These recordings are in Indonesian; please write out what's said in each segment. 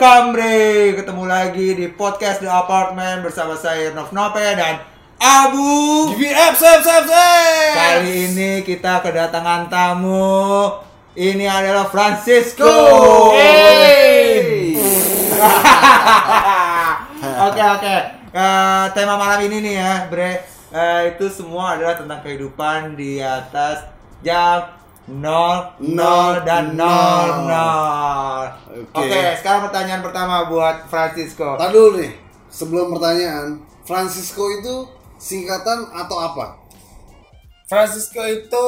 Welcome bre, ketemu lagi di podcast The Apartment bersama saya Nov Nope dan Abu. GVF, sep, sep, sep. Kali ini kita kedatangan tamu. Ini adalah Francisco. Hey. Oke oke. Eh, tema malam ini nih ya, bre. Eh, itu semua adalah tentang kehidupan di atas jam 0, 0 dan 0, 0. Oke, Oke. sekarang pertanyaan pertama buat Francisco. Tadi dulu nih, sebelum pertanyaan, Francisco itu singkatan atau apa? Francisco itu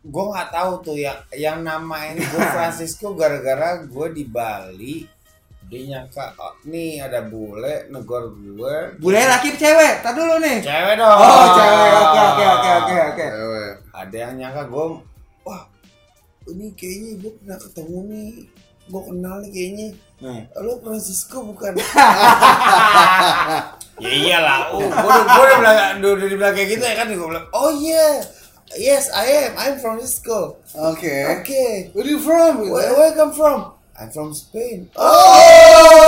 gue nggak tahu tuh yang yang namain gue Francisco gara-gara gue di Bali dia nyangka oh, nih ada bule negor gue Bule laki cewek? Tadi dulu nih. cewek dong Oh, cewek. Oke oke oke oke oke. Ada yang nyangka gue wah ini kayaknya gue pernah ketemu nih gue kenal nih kayaknya Nih. lo Francisco bukan ya iyalah oh, gue udah gue udah bilang udah, udah dibilang kayak gitu ya kan gue bilang oh iya yes I am I'm Francisco Oke. okay Where you from? Where, where you come from? I'm from Spain. Oh!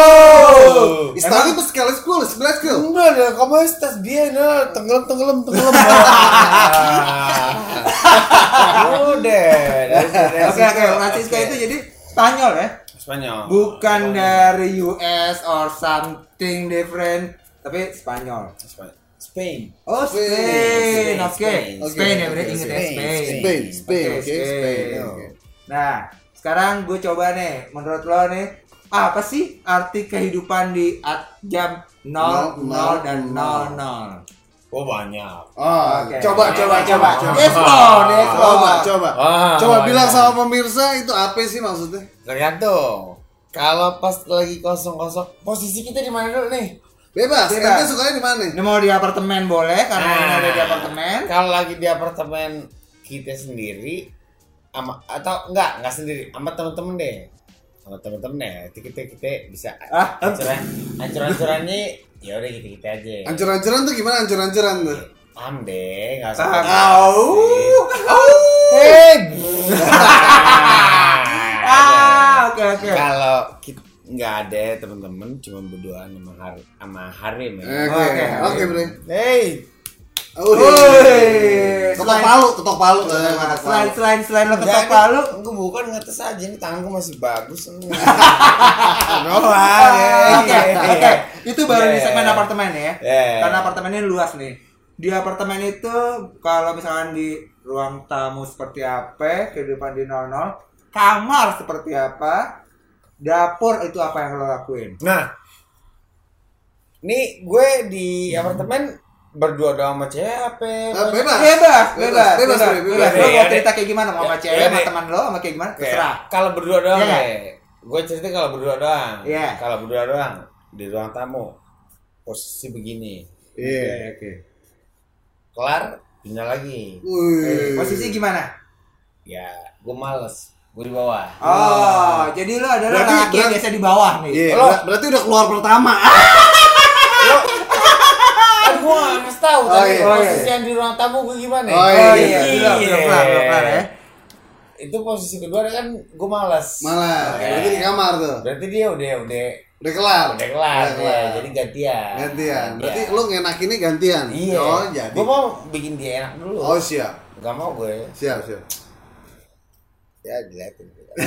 Istali pas sekali school, sebelah school. Enggak ada, kamu estás bien, no? tenggelam, tenggelam, tenggelam. Udah, Oke oke, Francisco itu jadi Spanyol ya? Spanyol. Bukan dari US or something different, tapi Spanyol. Spanyol. Spain. Oh, Spain. Oke. Spain. Spain ya, berarti inget ya Spain, Spain. Spain, Spain, Oke, oke, Spain. Oke. Nah, sekarang gue coba nih, menurut lo nih, apa sih arti kehidupan di at- jam 0, 0 dan 00? Oh banyak. Oh, Oke. coba, coba, coba, coba. Explore, explore. Coba, coba. Wah, Coba banyak. bilang sama pemirsa itu apa sih maksudnya? Tergantung. Kalau pas lagi kosong-kosong, posisi kita di mana dulu nih? Bebas, Bebas. ente sukanya di mana? Ini mau di apartemen boleh, karena Nah. ini ada di apartemen. Kalau lagi di apartemen kita sendiri sama atau enggak enggak sendiri sama temen-temen deh sama temen-temen deh Nanti kita kita bisa Ah. ancuran ancuran-ancurannya ya udah gitu gitu aja Ancur-ancuran tuh gimana ancur-ancuran tuh? paham deh nggak usah Paham. Au. Ah, oke oke. kalau kita nggak ada temen-temen cuma berdua sama har sama Harim ya Oke, Oke. oke, hey Oh. Ketok Selain- palu, ketok palu. Selain ketok selain palu. selain selain lo ketok palu, Gue bukan ngetes aja nih tanganku masih bagus. Oke, Doang. oke. Itu baru di segmen apartemen ya. Karena apartemennya luas nih. Di apartemen itu kalau misalkan di ruang tamu seperti apa, kehidupan di 00, kamar seperti apa, dapur itu apa yang lo lakuin? Nah, nih gue di apartemen berdua doang sama cewek apa? Eh, Bebas, Bebas. bebas, bebas, Bebas, bebas. Bre, bebas. Lo Ya, mau ya, cerita kayak gimana? Mau sama Ya, cewek, ya, sama teman lo, sama kayak gimana? Terserah. Kalau berdua doang Iya. deh. Gue cerita kalau berdua doang. Iya. Kalau berdua doang di ruang tamu posisi begini. Iya. oke. Kelar pindah lagi. Wih. Posisi gimana? Ya, gue males. Gue di bawah. Oh, jadi lo adalah Berarti- laki yang biasa di bawah nih. Iya, Lo- ber- berarti udah keluar pertama. Kan gue gak ngasih tahu Oh, tadi iya. posisi yang di ruang tamu gue gimana. Oh, Oh iya. iya, belum belum kelar, belum kelar ya. Itu posisi kedua kan gue males. Malah, Oke. berarti di kamar tuh. Berarti dia udah udah Udah kelar. udah kelar, Udah kelar. ya, jadi gantian. Gantian. Berarti Gantian. lu ngenakinnya gantian. iya. Oh, jadi. Gue mau bikin dia enak dulu. Oh, siap. Gak mau gue. Siap, siap. Ya dilihatin.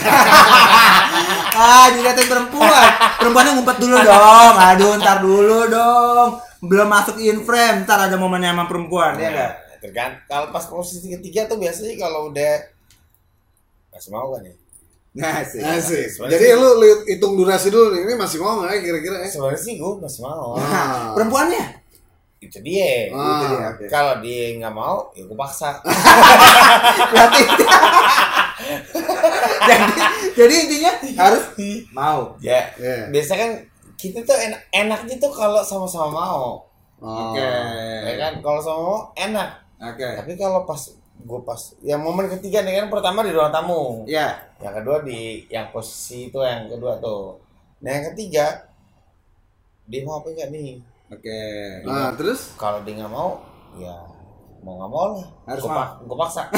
Ah, dilihatin perempuan. Perempuannya ngumpet dulu dong. Aduh, ntar dulu dong. Belum masuk in frame, ntar ada momennya sama perempuan, ya enggak? Nah, tergantung. Kalau pas posisi ketiga tuh biasanya kalau udah masih mau kan ya? Nah, sih. Asik. Sebenarnya Jadi sih- lu, lu hitung durasi dulu nih. Ini masih mau nggak ya kira-kira ya? Sebenarnya sih gue masih mau. Ah. Perempuannya? Itu dia. Ah. Itu dia, oke. Kalau dia nggak mau, ya gue paksa. Berarti jadi, jadi intinya harus mau. ya. Iya. Biasa kan kita tuh enak enaknya tuh kalau sama-sama mau. Oh. Oke. Ya kan kalau sama mau enak. Oke. Tapi kalau pas gue pas yang momen ketiga nih kan pertama di ruang tamu. Ya. Yang kedua di yang posisi itu yang kedua tuh. Nah yang ketiga dia mau apa enggak nih? Oke. Nah, terus? Kalau dia nggak mau, ya mau nggak mau lah. Harus Gua pak- gua paksa.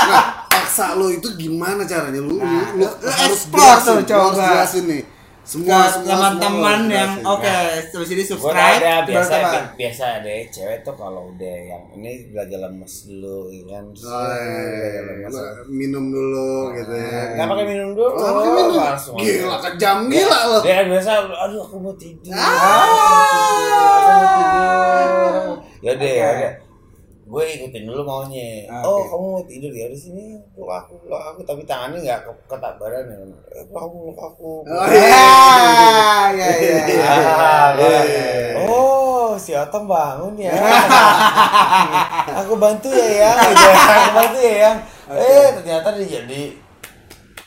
Nah, rasa lo itu gimana caranya lu Nah, lu, lu lu harus explore tuh, harus coba. jelasin nih semua teman-teman semua yang oke terus ini subscribe ada biasa berteman. biasa deh cewek tuh kalau udah yang ini belajar lemes dulu ya kan. Oh, iya. Lu minum dulu gitu ya. Nggak pakai minum dulu. Nggak pakai minum. Langsung. Gila kejam gila lo. Dia kan biasa, aduh aku mau tidur. Ah. Aku mau tidur. Ya deh, Oke. ya deh. Gue ikutin dulu maunya. Oke. Oh, kamu mau tidur ya di sini. Peluk aku, peluk aku. Tapi tangannya nggak ke ketak badan ya. Eh, peluk aku, peluk aku. Oh, Ya, ya, ya, ya. Ah, Iya. Oh, si Otom bangun ya. aku bantu ya gitu. aku bantu ya yang. Eh, ternyata dia jadi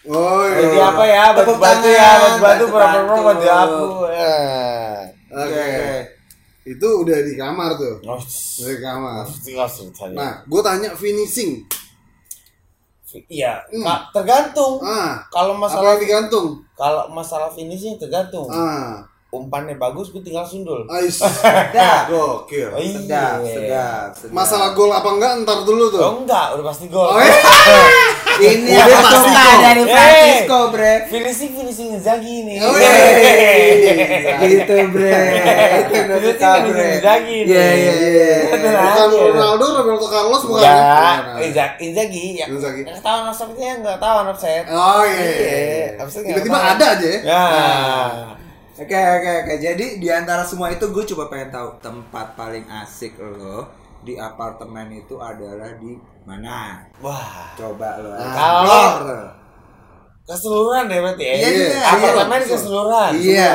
Oh iya. jadi apa ya? Bantu Tepuk bantu ya, tangan, bantu bantu pura-pura bantu-bantu. bantu aku. Eh. Oke. Itu udah di kamar tuh. Oh, Udah di kamar. nah, Nah, gue tanya finishing. iya, Hmm. Tergantung. Ah, Kalau masalah digantung? kalau masalah finishing tergantung. Ah, Umpannya bagus, gue tinggal sundul. ais. Sedap. Gokil. Oh, iya. Sedap, sedap, sedap. Masalah gol apa enggak ntar dulu tuh. Oh enggak, udah pasti gol. Oh, iya. ini Udah pasti gol. dari. Francisco, bre. Finishing finishing Zagi nih. Oh, iya. gitu, bre. Itu kan bre. Inzaghi nih. Iya, iya, iya. Bukan. Ronaldo, Roberto Carlos bukan. Ya. Inzaghi, Inzaghi ya. Inzaghi. Nggak tahu offside-nya nggak tahu offside. Oh iya. Iya, offside nggak Tiba-tiba ada aja ya. Ya. Oke oke oke. Jadi di antara semua itu gue coba pengen tahu tempat paling asik lo di apartemen itu adalah di mana? Wah, Coba lo. Ah. explore. keseluruhan ya berarti ya. Iya, iya, Apartemen iya. keseluruhan. Iya.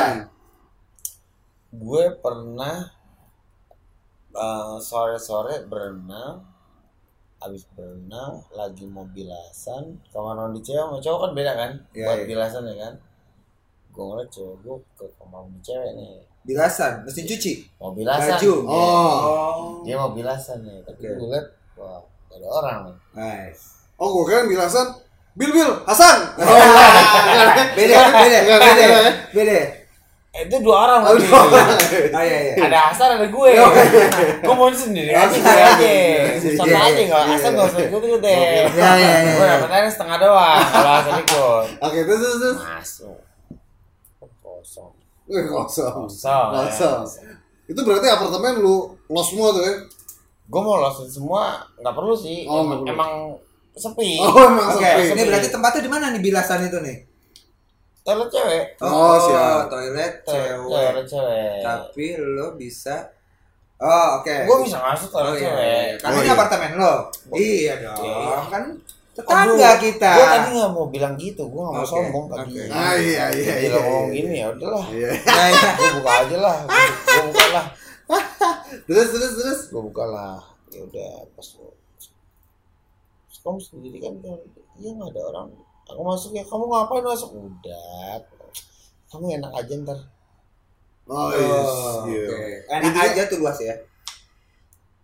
Gue pernah eh, sore-sore berenang habis berenang lagi mau bilasan kamar mandi cewek sama cowok kan beda kan Iya, buat iya. bilasan ya kan gue ngeliat cewek gue ke kamar mandi cewek nih Bilasan, mesin cuci. mau bilasan Baju. Oh. dia mau bilasan nih tapi Oke. gue liat wah gak ada orang nih Nice. Oh, gue kira bilasan Bil Bil Hasan. Beda, beda, beda, nggak. beda. Eh, itu dua orang Oh, dua orang. Oh iya iya. ada Hasan ada gue gue mau sendiri aja gue aja susah Iya, aja nggak iya, Hasan iya. nggak usah ikut ikut deh Iya, iya, iya. gue dapet aja setengah doang kalau Hasan ikut Oke, terus terus. masuk kosong Wih, kosong. Kosong, ya. Kosong. Itu berarti apartemen lu los semua tuh ya? gue mau losin semua nggak perlu sih Oh, emang, perlu. emang sepi Oh, emang Oke, sepi. ini berarti tempatnya di mana nih bilasan itu nih? toilet cewek Oh, siap. toilet toilet cewek. toilet cewek Tapi lo bisa Oh, oke. gue bisa masuk Oh toilet iya, cewek iya. Karena Oh, ini iya. apartemen lo. Oh. Iya dong. Iya. Kan tetangga kita. gue tadi nggak mau bilang gitu gue nggak mau Oke, sombong tadi oke. Ah, iya, iya, Gila iya, ngomong iya. gini ya udahlah Iya. Ya, ya. gue buka aja lah gue buka lah Terus terus terus. gue buka lah ya udah pas gua- Terus kamu sendiri kan iya nggak ada orang aku masuk ya kamu ngapain masuk udah kamu enak aja ntar Oh, Oh, iya. oke. iya. Enak Intinya- aja tuh luas ya.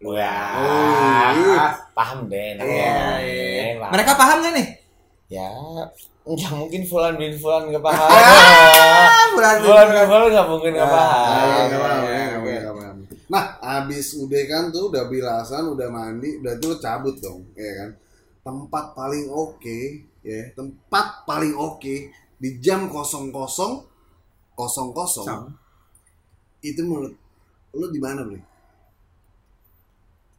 Wah, Oh, iya. paham deh enak Iya, iya. paham. Mereka paham gak nih? ya nggak mungkin fulan bin fulan nggak paham Ah, fulan bin fulan nggak mungkin nggak Ah, paham Ah, iya, nggak paham, iya, ya, iya, nggak paham, nggak paham. Nah, abis udah kan tuh udah bilasan, udah mandi, berarti lu cabut dong, ya kan? Tempat paling oke, ya, tempat paling oke di jam kosong kosong kosong kosong itu menurut lu di mana bro?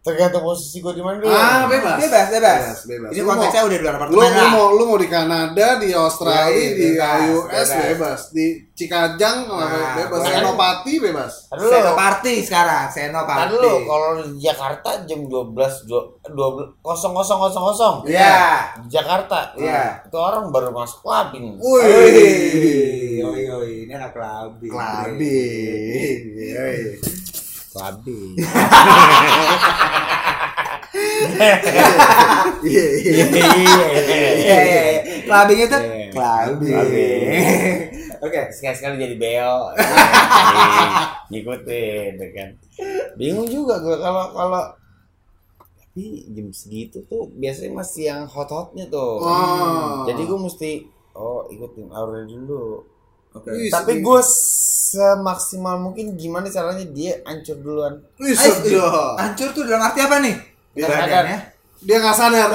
Tergantung posisi gue di mana dulu Ah, bebas. Bebas, bebas. Bebas, bebas. Ini Lu konteksnya udah di luar Lu, apartemen lu lah. mau lu mau di Kanada, di Australia, Iya, di bebas, US bebas. bebas. di Cikajang Nah, bebas. Senopati bebas. Dulu. Senopati sekarang, Senopati. dulu, kalau di Jakarta jam 12 12 kosong kosong kosong kosong Iya. di Jakarta Iya. itu orang baru masuk labing Wih, Wih, oi, oi, ini anak labi. Klabi. Iya, iya. labing Iya, iya. Iya, iya, iya. Clubbing itu Iya. clubbing. Clubbing. Oke. sekali-sekali jadi beo ngikutin ya kan bingung juga gue kalau kalau tapi jam segitu tuh biasanya masih yang hot-hotnya tuh Oh. jadi gue mesti oh ikutin Aurel dulu Oke. Tapi gue semaksimal mungkin gimana caranya dia hancur duluan Wih. Hancur tuh dalam arti apa nih? Dia sadar. Dia nggak sadar.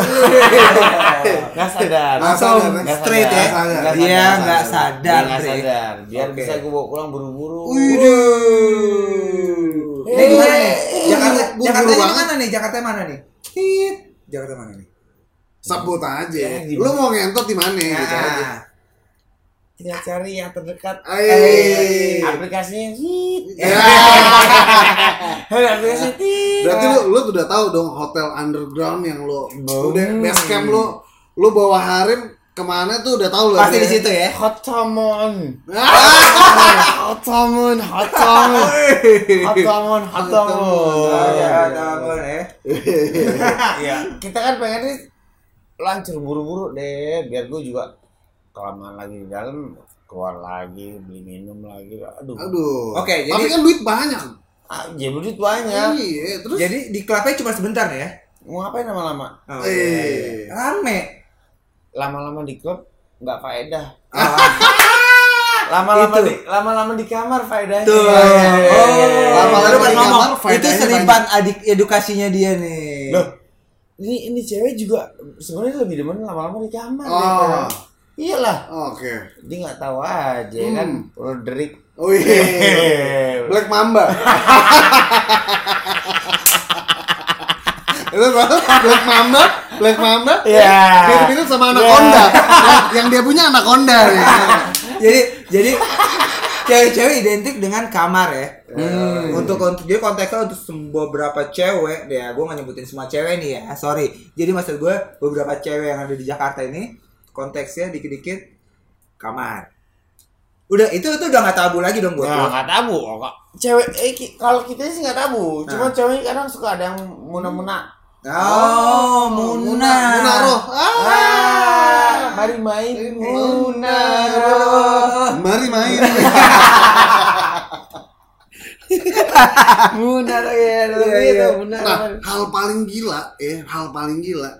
Nggak sadar. Nggak Langsung sadar, nggak straight ya. sadar. Nggak Dia sadar. nggak Dia sadar. nggak sadar. Biar Oke. bisa gue bawa pulang buru-buru. Waduh. Ini di mana nih? Jakarta, Jakarta banget. mana nih? Jakarta mana nih? Jakarta mana nih? Sebut aja. Ya, Lu mau ngentot di mana gitu aja. Tinggal cari yang terdekat. Ay. Aplikasinya hit. Ya. Aplikasinya tit. Berarti lu lu udah tahu dong hotel underground yang lu Bum. udah base camp lu lu bawa Harim ke mana tuh udah tahu lu pasti ya? di situ ya. Hotamon. Ah. Hotamon, Hotamon. Hotamon, Hotamon. Ya, ya. Iya, kita kan pengen nih lancur buru-buru deh, biar gue juga kelamaan lagi di dalam keluar lagi beli minum lagi aduh Aduh. Oke, Tapi jadi- kan duit banyak. ah, ya duit banyak Iya, terus Jadi di klubnya cuma sebentar ya. mau ngapain lama-lama Oh, Eh. Rame. lama-lama di klub nggak faedah Ah, lama-lama di lama-lama di kamar faedahnya Tuh. Iya, iya, iya, iya. Oh, Lama-lama di kamar, Itu seriban adik edukasinya dia nih. Loh, ini ini cewek juga sebenarnya lebih demen lama-lama di kamar Oh. Iyalah Oke. dia nggak tahu aja kan Roderick Oh iya. Black Mamba. Itu? Black Mamba, Black Mamba. Iya. Mirip-mirip sama Anaconda. Yang- Yang dia punya Anaconda nih. jadi jadi cewek-cewek identik dengan kamar ya. Hmm. Untuk untuk jadi konteksnya untuk beberapa cewek deh, gue gak nyebutin semua cewek nih ya, sorry. Jadi maksud gue beberapa cewek yang ada di Jakarta ini konteksnya dikit-dikit kamar. Udah itu itu udah nggak tabu lagi dong buat Nah, nggak tabu oh, kok. Cewek eh ki- kalau kita sih nggak tabu. Cuma Nah. cewek kadang suka ada yang muna-muna. Oh, Muna. Muna roh. Ah, mari main muna. Mari main. Muna lagi ya, Iya, iya. muna. Nah, hal paling gila, eh, hal paling gila.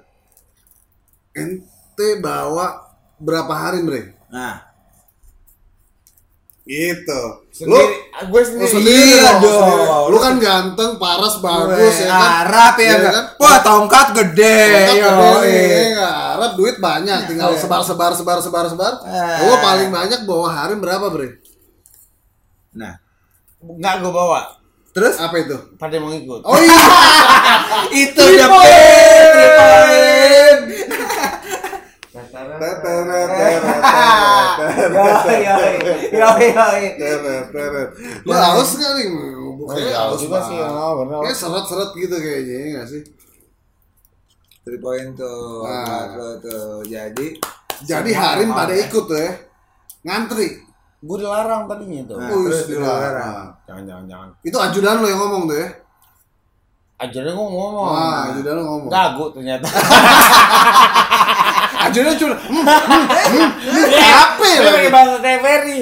Ente bawa berapa hari, Bre? Nah, Gitu. Lu Sendiri, gue lu sendiri. sendiri Iya dong. dong. sendiri. Lu kan ganteng, paras, bagus gue ya kan. Arab ya, Iya nggak? kan? Wah, tongkat gede. Tongkat yo, gede, eh. nggak Arab duit banyak, tinggal Iya. sebar sebar sebar sebar sebar. Eh. Lu paling banyak bawa harim berapa, Bre? Nah, Nggak gue bawa. terus Apa itu? Pada mau ikut. Oh iya. itu the point. best, three point. Yoi, yoi, yoi, yoi. Lu haus nggak nih? Oh, Bukannya iya, haus juga sih, bener. Kayak seret-seret gitu kayaknya, ya nggak sih? Three point tuh, Nah. lo tuh. Jadi, Jadi Harim pada ya. ikut tuh ya. Ngantri. Gue dilarang tadinya tuh. Nah, terus dilarang. dilarang. Jangan jangan jangan. Itu ajudan lo yang ngomong tuh ya. Ajarnya gue ngomong. Wah, ajudan lo ngomong. Gagu ternyata. Ajudan cuma hmm, hmm, hmm, hmm, apa ya? Pakai bahasa TVRI.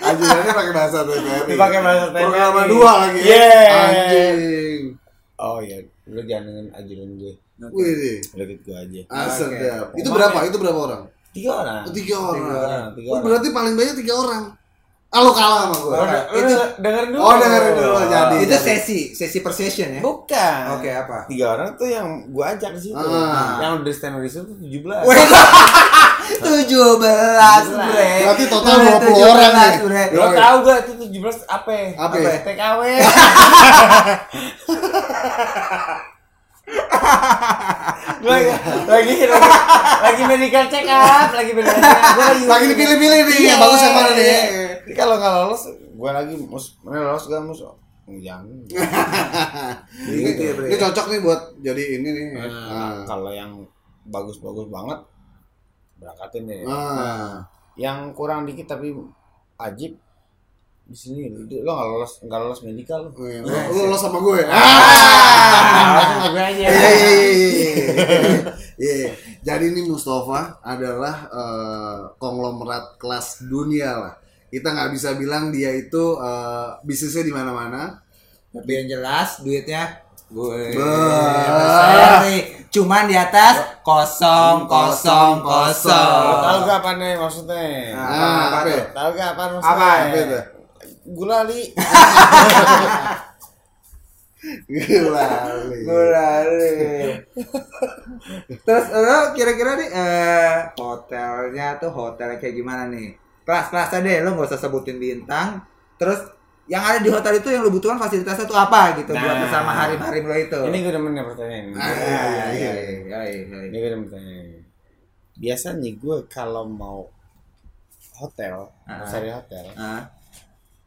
Ajudannya pakai bahasa TVRI. Dipakai bahasa TVRI. Programa dua lagi. Yeah. Anjing. Oh iya, lu jangan dengan ajaran gue. Wih, deh. Udah gitu gue aja. Sedap. Itu berapa? Itu berapa orang? Tiga orang. Oh, tiga orang. Tiga orang. Tiga Oh, orang. berarti paling banyak tiga orang. Ah, lo kalah sama gue. Lu- lu Itu- dengerin dulu. Oh, dengerin dulu, jadi. itu sesi, sesi per session ya. Bukan. Oke, apa? Tiga orang tuh yang gue ajak di situ. Ah. Yang udah stand di situ tujuh belas. Weh, 17 bre. Berarti total Udah 20 orang nih. 17, bre. Lo tau gak itu tujuh belas apa? Apa? TKW. lagi, lagi lagi lagi medical check up, lagi medical check up. Gua lagi dipilih-pilih nih, Iya, yang bagus yang mana nih? Iya. Jadi Kalau nggak lolos, gua lagi mus, mana lolos gak mus? Jangan. Gitu ya, bre. Ini cocok nih buat jadi ini nih. Nah, Nah. kalau yang bagus-bagus banget berangkatin deh. Nah. Yang kurang dikit tapi ajib di sini lo nggak lolos nggak lolos medikal lo. Oh, iya. Lolos sama gue. Ah, langsung ke gue aja. Iya, iya, iya, iya. Iya. Jadi ini Mustafa adalah eh, konglomerat kelas dunia lah. Kita nggak bisa bilang dia itu eh, bisnisnya di mana-mana. Tapi yang jelas duitnya gue cuman di atas kosong kosong kosong. tahu gak apa nih maksudnya? Nah, Nah, apa? Tahu gak apa Apa? maksudnya? Apa itu? Gulali. Gulali. Gulali. Terus lo kira-kira nih eh, hotelnya tuh hotel kayak gimana nih? Kelas-kelasnya deh, lo nggak usah sebutin bintang. Terus yang ada di hotel itu yang lo butuhkan fasilitasnya tuh apa gitu buat Nah. bersama harim-harim lo itu. Ini gue demen nih pertanyaan ini. Ah, Iya, iya, iya, iya. iya, iya, Ini iya. gue demen pertanyaan ini. Biasanya gue kalau mau hotel, Ah. mau cari hotel, Ah.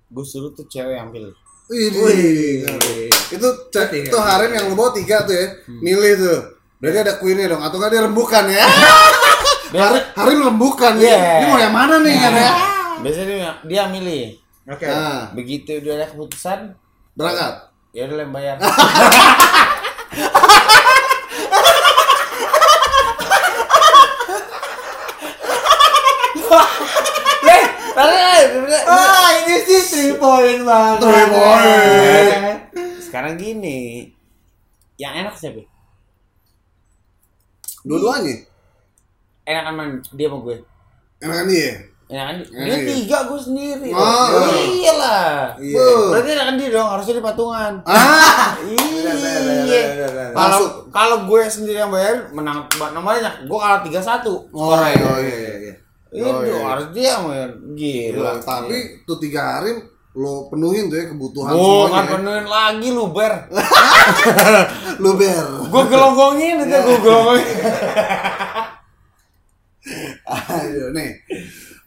gue suruh tuh cewek yang pilih. Wih, Wih. itu cek itu harem yang lu bawa tiga tuh ya milih tuh berarti ada queennya dong atau nggak dia rembukan ya harem harem rembukan ya Yeah. ini mau yang mana nih kan ya Biasanya dia, dia milih. Oke. nah Begitu udah ada keputusan, berangkat ya udah bayar. Ah, ini sih three point banget. Three point. Sekarang gini, yang enak siapa? dua-duanya Enak aman dia sama gue. enakan dia Enakan dia, dia tiga, gue sendiri. Oh, iya lah. Iya. Berarti enakan dia dong, harusnya di patungan. ah Iya. Kalau kalau gue sendiri yang bayar menang nomornya, gue kalah 3-1. oh Skornya. iya iya iya iya. Itu Oh, iya. harus dia yang bayar. Gila. Gila, tapi tuh tiga hari lo penuhin tuh ya kebutuhan Bukan semuanya ya. penuhin lagi lu ber. lu ber Gue gelonggongin itu gue gelonggongin. ayo nih.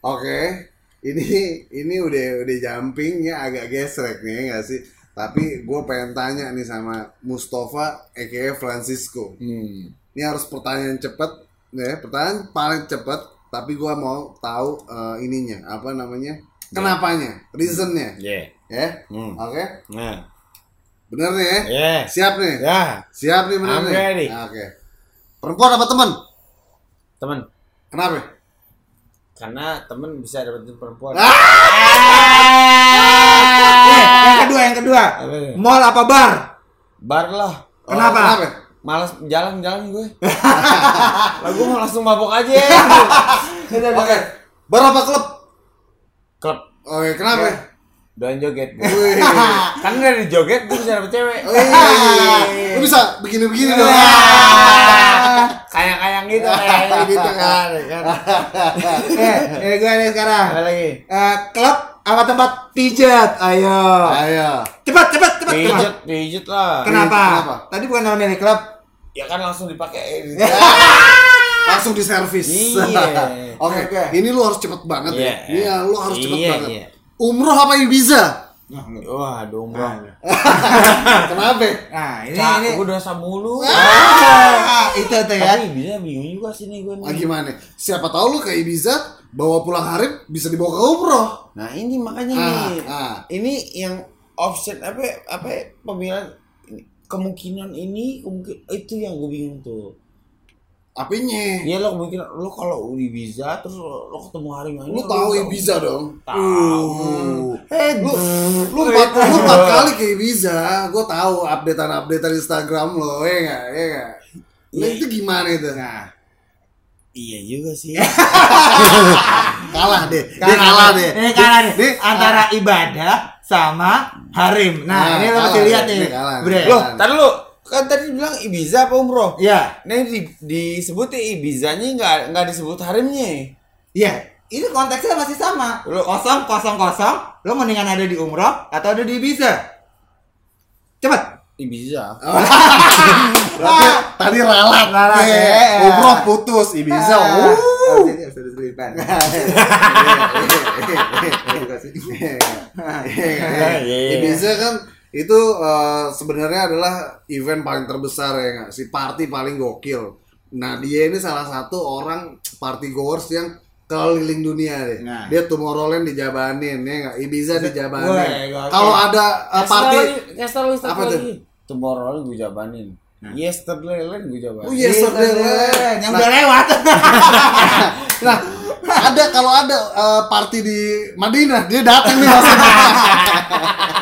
Oke ini ini udah udah jumping ya agak gesrek nih nggak sih? Tapi gue pengen tanya nih sama Mustafa aka Francisco. Hmm. ini harus pertanyaan cepet ya pertanyaan paling cepet tapi gue mau tahu eh, ininya apa namanya? Kenapanya? Reasonnya? Yeah. ya? Hmm. oke? Nah. bener nih ya? Yeah. siap nih? Ya, siap nih bener I'm nih? oke. Perempuan apa teman? Teman. Kenapa Karena temen bisa dapetin perempuan. Eh, yang kedua, yang kedua. Mall apa bar? Bar lah. Oh, Kenapa? kenapa Males jalan-jalan gue. lah gue mau langsung mabok aja. oke berapa klub Klub oke kenapa doain joget. Kan dari joget gue bisa dapet cewek. Lu bisa begini-begini dong. Kayak-kayak gitu kayak gitu kan. ya kan. eh, eh gue nih sekarang. Apa lagi? Eh, klub apa tempat pijat? Ayo. Ayo. Cepat, cepat, cepat. Pijet, cepat. pijet lah. Kenapa? Kenapa? Tadi bukan nama milik klub. Ya kan langsung dipakai. Langsung di servis. Iya. Oke, Oke. ini lu harus cepet banget Iya, ya. Iya, lu harus cepet Iya, banget. iya. Umroh apa Ibiza? Wah, domba. Kenapa? Nah, ini Cak, ini. gue dosa mulu. Ah, itu tuh ya. Tapi bisa bingung juga sih nih gue Ah, nih. gimana? Siapa tahu lu ke Ibiza bawa pulang harib bisa dibawa ke umroh. Nah ini makanya Ah, nih. ah. Ini yang offset apa apa pemilihan kemungkinan ini kemungkin itu yang gue bingung tuh. Apanya? Iya lo kemungkinan lo kalau di Ibiza terus lo, lo ketemu hari ini Lu tahu Ibiza dong? Tahu. Eh, Lu lu empat, lu empat kali ke Ibiza, gue tahu updatean-updatean Instagram lo, ya nggak, ya nggak. Nah, itu gimana itu? Nah, Iya juga sih. kalah deh, dia kalah deh. Ini kalah nih. Dia- Antara ibadah sama harim. Nah, Nah, ini lo kalah mesti nih, lihat nih. kalah. Bre. Loh, tadi lo kan tadi bilang Ibiza apa umroh? Iya. Nah di, disebut Ibizanya nggak nggak disebut harimnya. Iya. Ini konteksnya masih sama. Lo- kosong kosong kosong. Lo mendingan ada di umroh atau ada di Ibiza? Cepat. Ibiza. Berarti tadi ralat, Ralat, Eh, ya. umroh putus, Ibiza. Ah. Uh. Iya. Ibiza kan itu eh, sebenarnya adalah event paling terbesar ya nggak sih party paling gokil. Nah dia ini salah satu orang party goers yang keliling dunia deh. Nah. Dia Tomorrowland dijabanin ya nggak Ibiza dijabanin. Kalau ada eh, party satu Apa tuh? lagi. Tomorrow gue jabanin. Yesterday lain gue jabanin. Oh, yesterday Yesterday. Yang Nah, udah lewat. nah, ada kalau ada eh, party di Madinah dia datang nih maksudnya.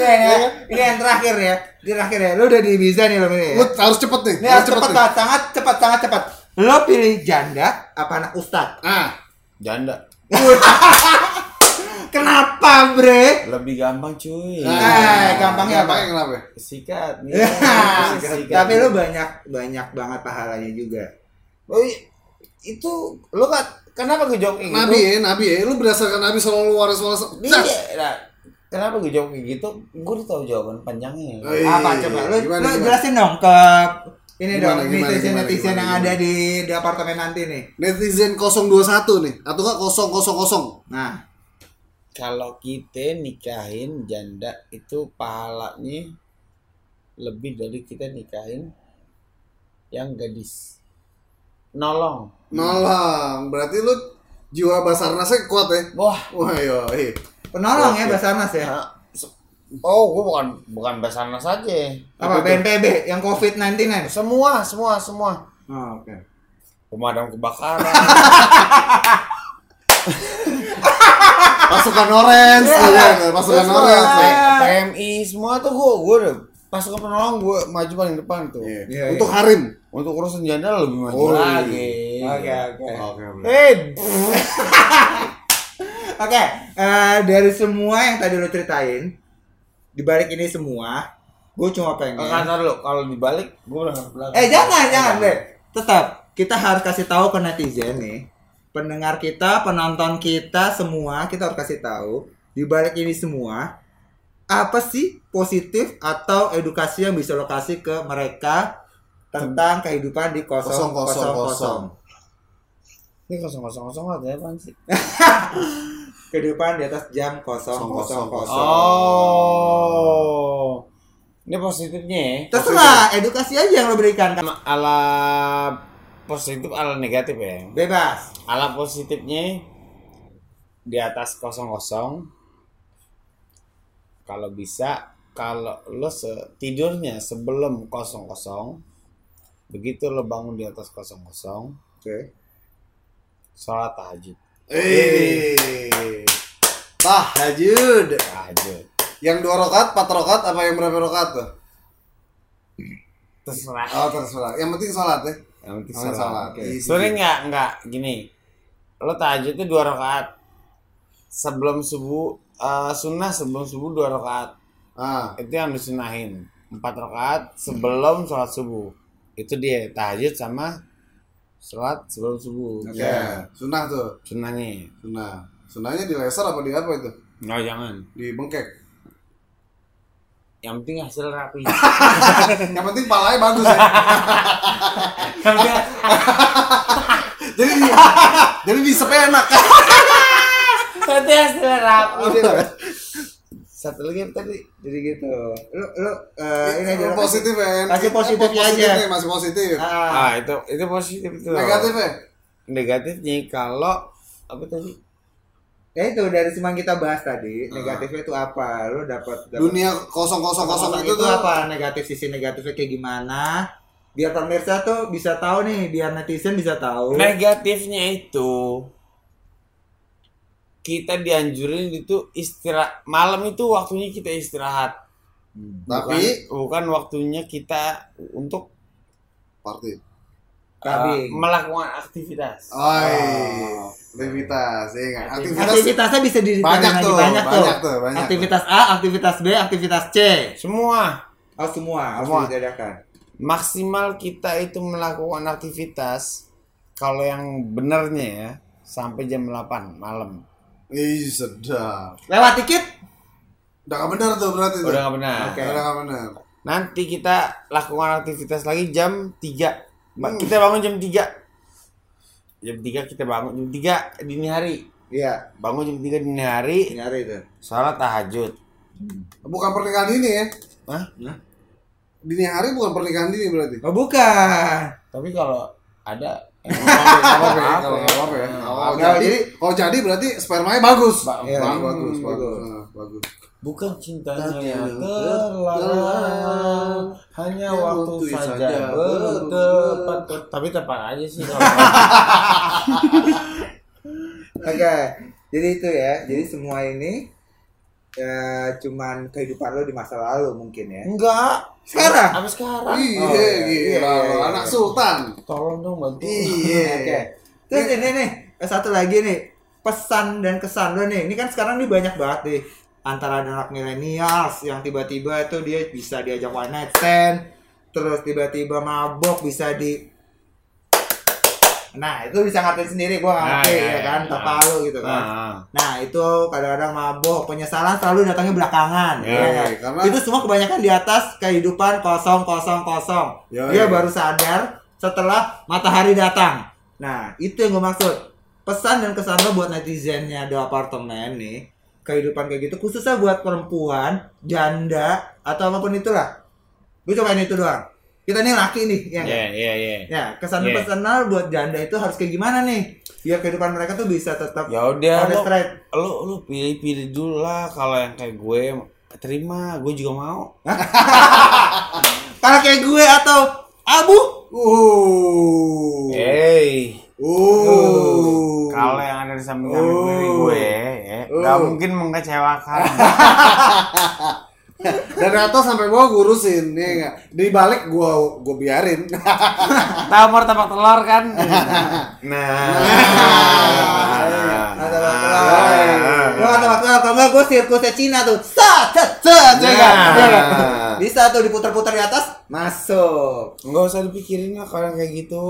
Nih, nih, ini yang terakhir ya. Ini terakhir ya. Lu udah di Ibiza nih lo ini. Lu harus cepet nih. Ini harus cepat, nih. banget, sangat cepat, sangat cepat. Lo pilih janda apa anak ustad? Ah, Janda. Kenapa, Bre? Lebih gampang cuy. Eh, gampangnya apa? Kenapa? Sikat. nih. Sikat. Tapi lu banyak banyak banget pahalanya juga. Oh, itu lu kan kenapa gue jawab kayak Nabi ya, Nabi ya. Lu berdasarkan Nabi selalu waris waris. Iya. Kenapa gue jawab kayak gitu? Gue udah tahu jawaban panjangnya. Oh, iya. Apa coba? Lu, Gimana, lu gimana? jelasin dong ke ini Gimana, dong gimana, netizen gimana, netizen gimana, yang gimana? ada di di apartemen nanti nih. Netizen 021 nih, atau enggak 000. Nah, Kalau kita nikahin janda itu pahalanya lebih dari kita nikahin yang gadis. Nolong. Nolong, berarti lu jiwa Basarnasnya kuat ya? Wah, Wah, iya. Penolong ya. Basarnas ya. Nah, Oh, gue bukan bukan Basarnas aja. Apa BNPB yang COVID-19 nih? Semua, semua, semua. Oh, oke. Pemadam kebakaran. Pasukan orange, kan? pasukan orange. ya. PMI semua tuh gue gue udah pasukan penolong gue maju paling depan tuh. Iya. Iya, Untuk harim. Untuk urusan janda lebih maju Oh, lagi. Oke, oke. Oke, oke. Eh, Oke, eh, dari semua yang tadi lo ceritain, di balik ini semua, gue cuma pengen. Enggak ntar dulu kalau dibalik gue udah nggak belakang. Eh jangan, jangan, Bre. Tetap kita harus kasih tahu ke netizen nih, pendengar kita, penonton kita semua, kita harus kasih tahu di balik ini semua apa sih positif atau edukasi yang bisa lo kasih ke mereka tentang kehidupan di kosong Kosong, kosong kosong, kosong Ini kosong kosong kosong ya apaan sih? kehidupan di atas jam kosong kosong kosong Oh. Ini positifnya ya. terserah edukasi aja yang lo berikan Ala positif ala negatif ya. bebas Ala positifnya di atas kosong kosong. Kalau bisa kalau lo se- tidurnya sebelum kosong kosong, begitu lo bangun di atas kosong kosong, oke sholat tahajud. Eh. Tahajud. Tahajud. Yang dua rokat, empat rokat, apa yang berapa rokat tuh? Terserah. Oh terserah. Yang penting sholat ya. Yang penting sholat. sholat. Easy. Sebenarnya nggak nggak gini. Lo tahajud itu dua rakaat. Sebelum subuh eh, sunnah sebelum subuh dua rakaat. Ah, Itu yang disunahin. Empat rakaat sebelum sholat subuh. Itu dia tahajud sama sholat sebelum subuh. Oke. ya. Sunnah tuh. Sunnahnya. Sunnah. Sunnahnya di laser apa di apa itu? Nggak jangan. Di bengkek. Yang penting hasil rapi. Yang penting palanya bagus ya. jadi di, jadi di enak. Nanti hasil rapi. Satu lagi apa tadi jadi gitu lu lu eh, ini aja positif ya. Kasih positifnya aja. Positifnya masih positif. ah, Ah itu itu positif itu. Negatif ya? Negatifnya kalau apa tadi? ya itu dari semua yang kita bahas tadi negatifnya itu apa lu dapat dapat- Dunia kosong kosong kosong itu itu tuh apa negatif sisi negatifnya kayak gimana biar pemirsa tuh bisa tahu nih biar netizen bisa tahu Negatifnya itu kita dianjurin itu istirahat malam itu waktunya kita istirahat. Tapi- bukan, bukan waktunya kita untuk party. Clubbing. uh, melakukan aktivitas. Oh, aktivitas, ya? Aktivitas, aktivitasnya bisa di banyak tuh, banyak tuh banyak tuh, banyak aktivitas A aktivitas B aktivitas C Semua oh semua harus Semua. diadakan maksimal kita itu melakukan aktivitas kalau yang benernya ya sampai jam 8 malam. Ih, sedap. lewat dikit Udah nggak benar tuh berarti tuh. Udah gak benar. Oke. Udah nggak benar. Nanti kita lakukan aktivitas lagi jam 3. Ba- Kita bangun jam 3. Jam 3 kita bangun jam 3 dini hari. iya Bangun jam 3 dini hari, nyari itu salat tahajud. Bukan pernikahan dini ya? Hah? Dini hari bukan pernikahan dini berarti. oh bukan Tapi kalau ada Apa-apa ya, ya. nggak jadi, kalau jadi berarti spermanya bagus. Ba- Iya. bagus, bagus, bagus, bukan cintanya Tanya yang hanya waktu saja bertepat. Tapi tepat aja sih Oke, jadi itu ya. Jadi semua ini ya cuman kehidupan lo di masa lalu mungkin ya. enggak. Sekarang? Apa sekarang? Iya, Oh, iya, gila. iya, lo, iya. Anak sultan. Tolong dong bantu. Iya. Oke. Terus ini nih, satu lagi nih. pesan dan kesan lo nih. Ini kan sekarang nih banyak banget nih antara anak milenials yang tiba-tiba itu dia bisa diajak one night stand, terus tiba-tiba mabok bisa di Nah, itu bisa ngerti sendiri gua nggak Nah, ngerti iya, ya iya, kan, iya. tak palu gitu kan. Nah, Nah itu kadang-kadang mabok, penyesalan selalu datangnya belakangan. Ya, ya kan? karena- Itu semua kebanyakan di atas kehidupan kosong kosong kosong. Ya, Dia ya. baru sadar setelah matahari datang. Nah itu yang gue maksud. Pesan dan kesan lo buat netizennya di apartemen nih. Kehidupan kayak gitu khususnya buat perempuan, janda atau apa pun itulah. Gue cobain itu doang. Kita nih laki nih, ya nggak? Iya, iya, iya. Ya, kesan pesan lo buat janda itu harus kayak gimana nih? Biar kehidupan mereka tuh bisa tetap Ya udah the lu, straight. lu lu pilih-pilih dulu lah kalau yang kayak gue terima, gue juga mau. Kalau kayak gue atau Abu, Uh. Hey, Uh. kalau yang ada di samping samping kiri gue, ya, nggak Oh. mungkin mengecewakan. dari atas sampai bawah gue urusin, ya enggak. Di balik gua gua biarin. Tahu martabak telur kan? Nah. waktu Gue ada waktu kalau enggak gue sirkusnya Cina tuh. Sa, cet, cet, ya kan? Nah. Ya kan? Bisa tuh diputar-putar di atas, masuk. Nggak usah dipikirin lah kalau kayak gitu.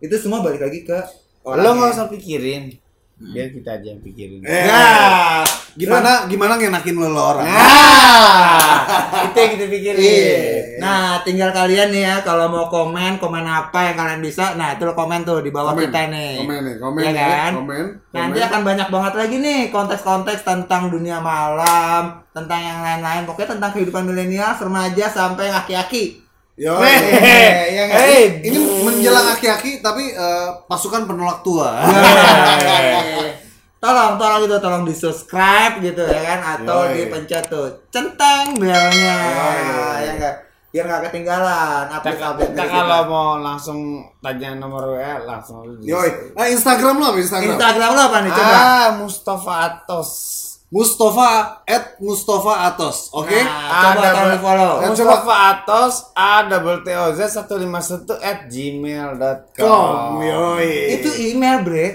Itu semua balik lagi ke Lo orangnya. nggak usah pikirin. Biar kita aja yang pikirin. Eh, Ya. gimana gimana ngenakin lo, lo orang? Nah, itu yang kita pikirin. Iya. Nah, tinggal kalian nih ya kalau mau komen, komen apa yang kalian bisa. Nah, itu lo komen tuh di bawah Komen, kita nih. komen nih, komen Ya kan? komen, Nanti komen. akan banyak banget lagi nih konteks-konteks tentang dunia malam, tentang yang lain-lain. Pokoknya tentang kehidupan milenial, remaja sampai aki-aki. Yo, Hei, ya nggak? Hey, ini menjelang aki-aki tapi eh, pasukan penolak tua. tolong, tolong gitu, tolong di subscribe gitu ya kan, atau Yoi. dipencet tuh centeng belnya, ya enggak, biar nggak ketinggalan Kita, update-update kita kalau mau langsung tanya nomor WA langsung Yoi. Eh, Instagram lo apa Instagram? Instagram lo apa nih coba? Ah, Mustafa Atos. Mustafa at Mustafa Atos, oke? Nah, coba follow. Eh, Mustafa Atos A double T O Z 151 at gmail.com. Kom, yoi. Itu email bre.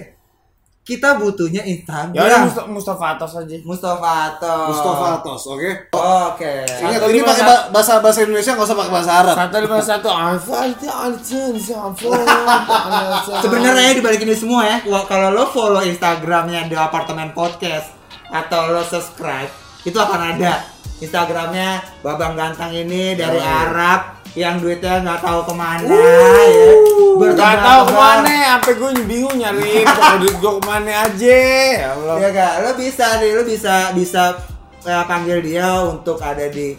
Kita butuhnya Instagram. Ya Mustafa, Mustafa Atos aja. Mustafa Atos. Mustafa Atos, oke? Oke. Ingat Satu ini lima pakai satu. ba- bahasa bahasa Indonesia nggak usah pakai bahasa Arab. Satu lima satu Alfal Alfal Alfal Sebenarnya di balik ini semua ya, kalau lo follow Instagramnya di apartemen podcast atau lo subscribe, itu akan ada Instagramnya Babang Ganteng ini dari Oh. Arab yang duitnya nggak tahu ke mana ya. Gak Bertebar-tebar. tau ke mana, sampai gue bingung nyariin toko duit gue ke mana aja. Ya Allah. Ya gak, lo bisa deh, lo bisa bisa eh, panggil dia untuk ada di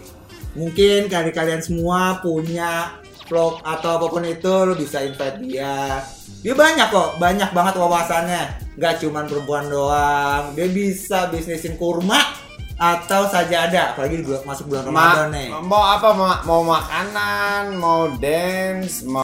mungkin kali kalian semua punya vlog atau apa pun itu lo bisa invite dia. Dia banyak kok, banyak banget wawasannya. Gak cuman perempuan doang, dia bisa bisnisin kurma atau sajadah, apalagi di bulan- masuk bulan Ma- Ramadan nih. mau apa ma- mau makanan mau dance mau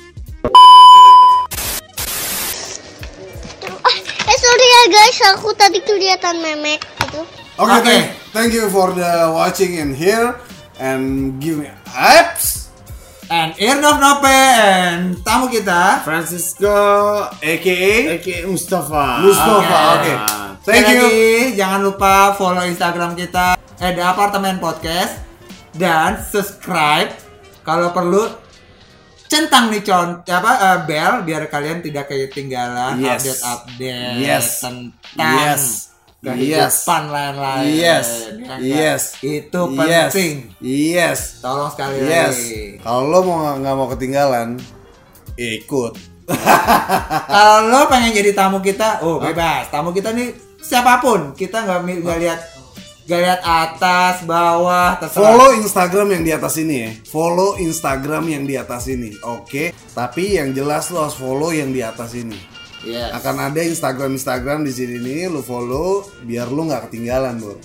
Eh sorry ya guys, aku tadi kelihatan memek gitu. Oke, Oke. thank, thank you for the watching in here and give me apps. And Irnof Nope and tamu kita Francisco AKA Eki Mustafa Mustafa, Oke. oke. Sekali Thank you. lagi, jangan lupa follow Instagram kita eh, The Apartemen Podcast dan subscribe kalau perlu centang nih con apa eh, bel biar kalian tidak ketinggalan Yes. update-update Yes. tentang Yes. Kehidupan lain-lain. Yes. Kan? Yes. Itu Yes. penting. Yes. Tolong sekali Yes. lagi. Kalau lo mau nggak mau ketinggalan, ikut. Kalau lo pengen jadi tamu kita, oh bebas. Tamu kita nih siapa pun, kita nggak nggak lihat nggak lihat atas, bawah, terserah. Follow Instagram yang di atas ini ya. Follow Instagram yang di atas ini. Oke. Tapi yang jelas lo harus follow yang di atas ini. Yes. Akan ada Instagram Instagram di sini nih, lo follow biar lo nggak ketinggalan bro.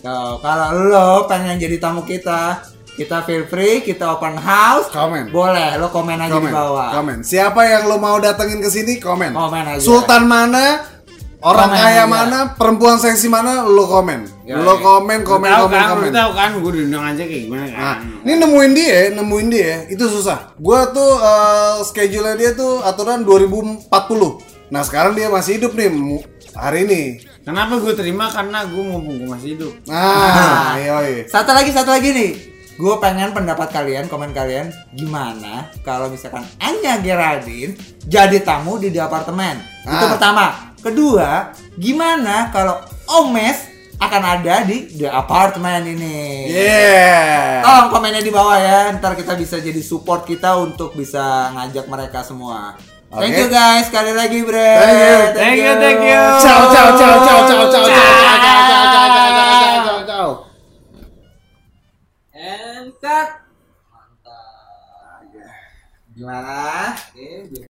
Tuh, kalau lo pengen jadi tamu kita, kita feel free, kita open house. Komen. Boleh, lo komen aja Komen, di bawah. komen. Siapa yang lo mau datengin ke sini, komen. Komen aja. Sultan mana, orang Komen kaya aja. mana, perempuan seksi mana, lo komen. Ya, lo ya. komen, komen, tahu komen, kan, komen. Lu tahu kan gue diundang aja kayak gimana Nah, kan. ini nemuin dia, nemuin dia, itu susah. Gua tuh eh, schedule dia tuh aturan 2040. Nah, sekarang dia masih hidup nih. Hari ini. Kenapa gue terima? Karena gue mumpung gue masih hidup. Nah, iya. Satu lagi, satu lagi nih. Gue pengen pendapat kalian, komen kalian gimana kalau misalkan Anya Geraldine jadi tamu di di apartemen. Itu Ah. pertama. Kedua, gimana kalau Omes akan ada di di apartemen ini? Yeah. Tolong komennya di bawah ya, ntar kita bisa jadi support kita untuk bisa ngajak mereka semua. Thank Oke. you guys, sekali lagi bre. Thank you. Thank you, thank you. Ciao, ciao, ciao, ciao, ciao, ciao, ciao, ciao, ciao, ciao, ciao, ciao, ciao, ciao. And cut. Mantap. Gimana? Oke,